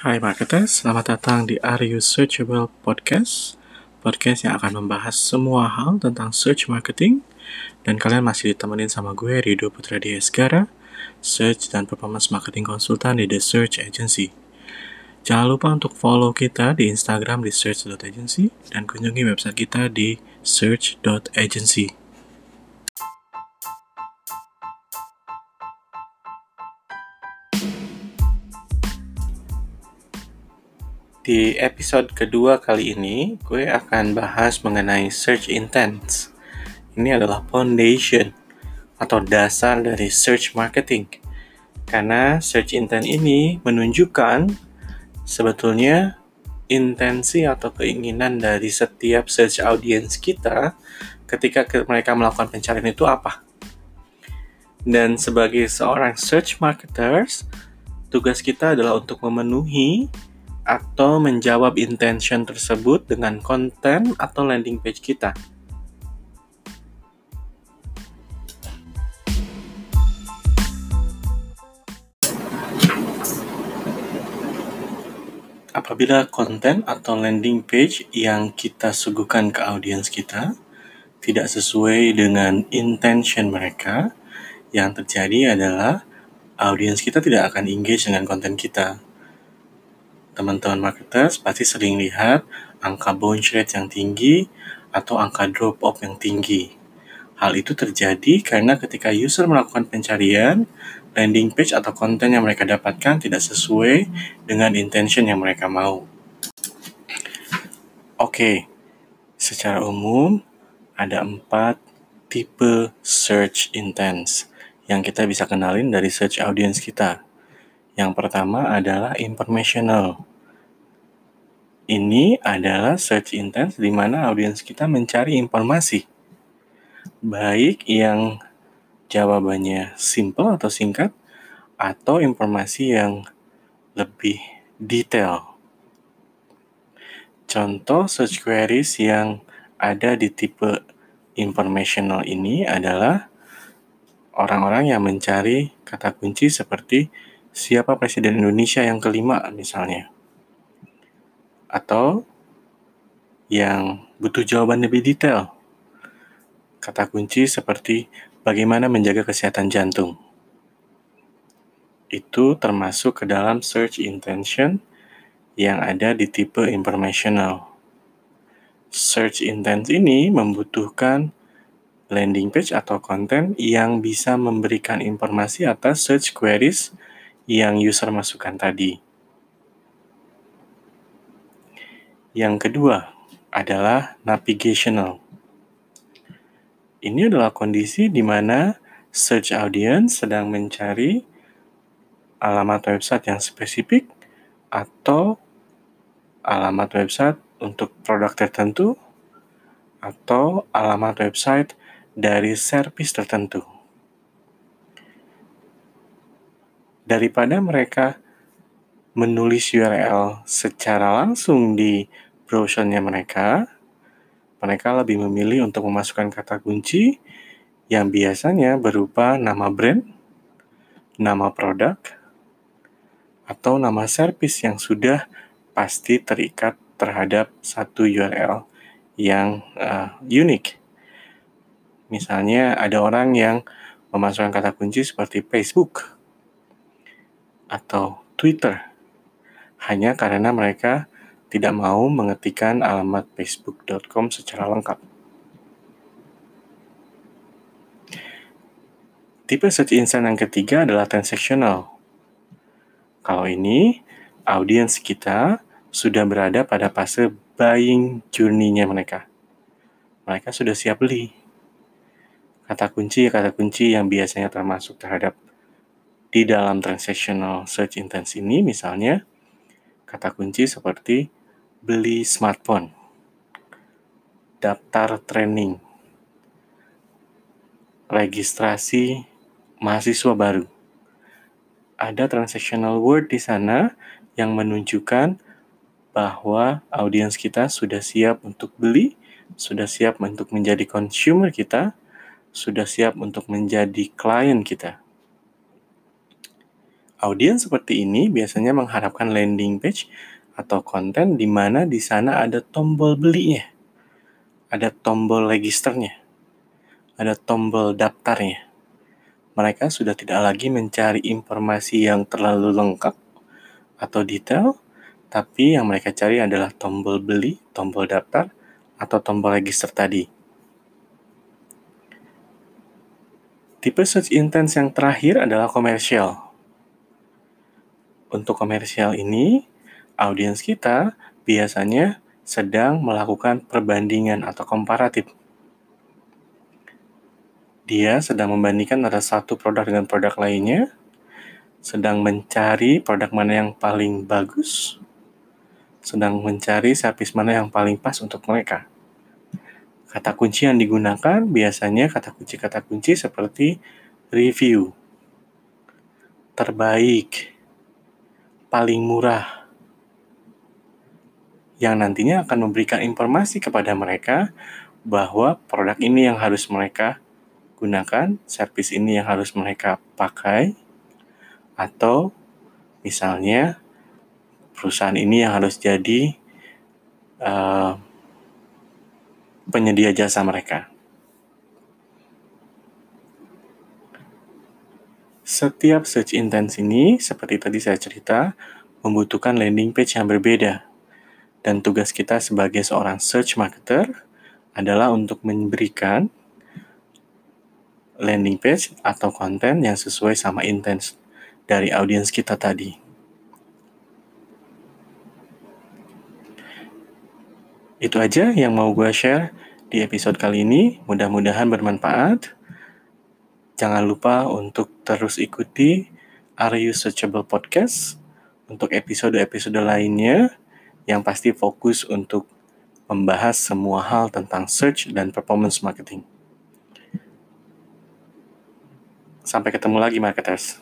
Hai marketers, selamat datang di Are You Searchable Podcast. Podcast yang akan membahas semua hal tentang search marketing. Dan kalian masih ditemenin sama gue, Rido Putra Diesgara Search dan Performance Marketing Konsultan di The Search Agency. Jangan lupa untuk follow kita di Instagram di search.agency Dan kunjungi website kita di search.agency Di episode kedua kali ini, gue akan bahas mengenai search intents. Ini adalah foundation atau dasar dari search marketing. Karena search intent ini menunjukkan sebetulnya intensi atau keinginan dari setiap search audience kita ketika mereka melakukan pencarian itu apa. Dan sebagai seorang search marketers, tugas kita adalah untuk memenuhi atau menjawab intention tersebut dengan konten atau landing page kita. Apabila konten atau landing page yang kita suguhkan ke audiens kita tidak sesuai dengan intention mereka, yang terjadi adalah audiens kita tidak akan engage dengan konten kita teman-teman marketers pasti sering lihat angka bounce rate yang tinggi atau angka drop off yang tinggi. Hal itu terjadi karena ketika user melakukan pencarian, landing page atau konten yang mereka dapatkan tidak sesuai dengan intention yang mereka mau. Oke, secara umum ada empat tipe search intents yang kita bisa kenalin dari search audience kita. Yang pertama adalah informational. Ini adalah search intent di mana audiens kita mencari informasi. Baik yang jawabannya simple atau singkat atau informasi yang lebih detail. Contoh search queries yang ada di tipe informational ini adalah orang-orang yang mencari kata kunci seperti siapa presiden Indonesia yang kelima misalnya atau yang butuh jawaban lebih detail. Kata kunci seperti bagaimana menjaga kesehatan jantung. Itu termasuk ke dalam search intention yang ada di tipe informational. Search intent ini membutuhkan landing page atau konten yang bisa memberikan informasi atas search queries yang user masukkan tadi. Yang kedua adalah navigational. Ini adalah kondisi di mana search audience sedang mencari alamat website yang spesifik atau alamat website untuk produk tertentu atau alamat website dari service tertentu. Daripada mereka menulis URL secara langsung di browsernya mereka, mereka lebih memilih untuk memasukkan kata kunci yang biasanya berupa nama brand, nama produk, atau nama service yang sudah pasti terikat terhadap satu URL yang uh, unik. Misalnya ada orang yang memasukkan kata kunci seperti Facebook atau Twitter hanya karena mereka tidak mau mengetikkan alamat facebook.com secara lengkap. Tipe search engine yang ketiga adalah transactional. Kalau ini, audiens kita sudah berada pada fase buying journey-nya mereka. Mereka sudah siap beli. Kata kunci kata kunci yang biasanya termasuk terhadap di dalam transactional search intent ini misalnya Kata kunci seperti beli smartphone, daftar training, registrasi mahasiswa baru. Ada transactional word di sana yang menunjukkan bahwa audiens kita sudah siap untuk beli, sudah siap untuk menjadi consumer kita, sudah siap untuk menjadi klien kita. Audiens seperti ini biasanya mengharapkan landing page atau konten di mana di sana ada tombol belinya, ada tombol registernya, ada tombol daftarnya. Mereka sudah tidak lagi mencari informasi yang terlalu lengkap atau detail, tapi yang mereka cari adalah tombol beli, tombol daftar, atau tombol register tadi. Tipe search intense yang terakhir adalah komersial. Untuk komersial ini, audiens kita biasanya sedang melakukan perbandingan atau komparatif. Dia sedang membandingkan antara satu produk dengan produk lainnya, sedang mencari produk mana yang paling bagus, sedang mencari servis mana yang paling pas untuk mereka. Kata kunci yang digunakan biasanya kata kunci-kata kunci seperti review, terbaik, paling murah yang nantinya akan memberikan informasi kepada mereka bahwa produk ini yang harus mereka gunakan, servis ini yang harus mereka pakai, atau misalnya perusahaan ini yang harus jadi uh, penyedia jasa mereka. Setiap search intent ini, seperti tadi saya cerita, membutuhkan landing page yang berbeda. Dan tugas kita sebagai seorang search marketer adalah untuk memberikan landing page atau konten yang sesuai sama intent dari audiens kita tadi. Itu aja yang mau gue share di episode kali ini. Mudah-mudahan bermanfaat. Jangan lupa untuk terus ikuti Are You Searchable Podcast untuk episode-episode lainnya yang pasti fokus untuk membahas semua hal tentang search dan performance marketing. Sampai ketemu lagi marketers.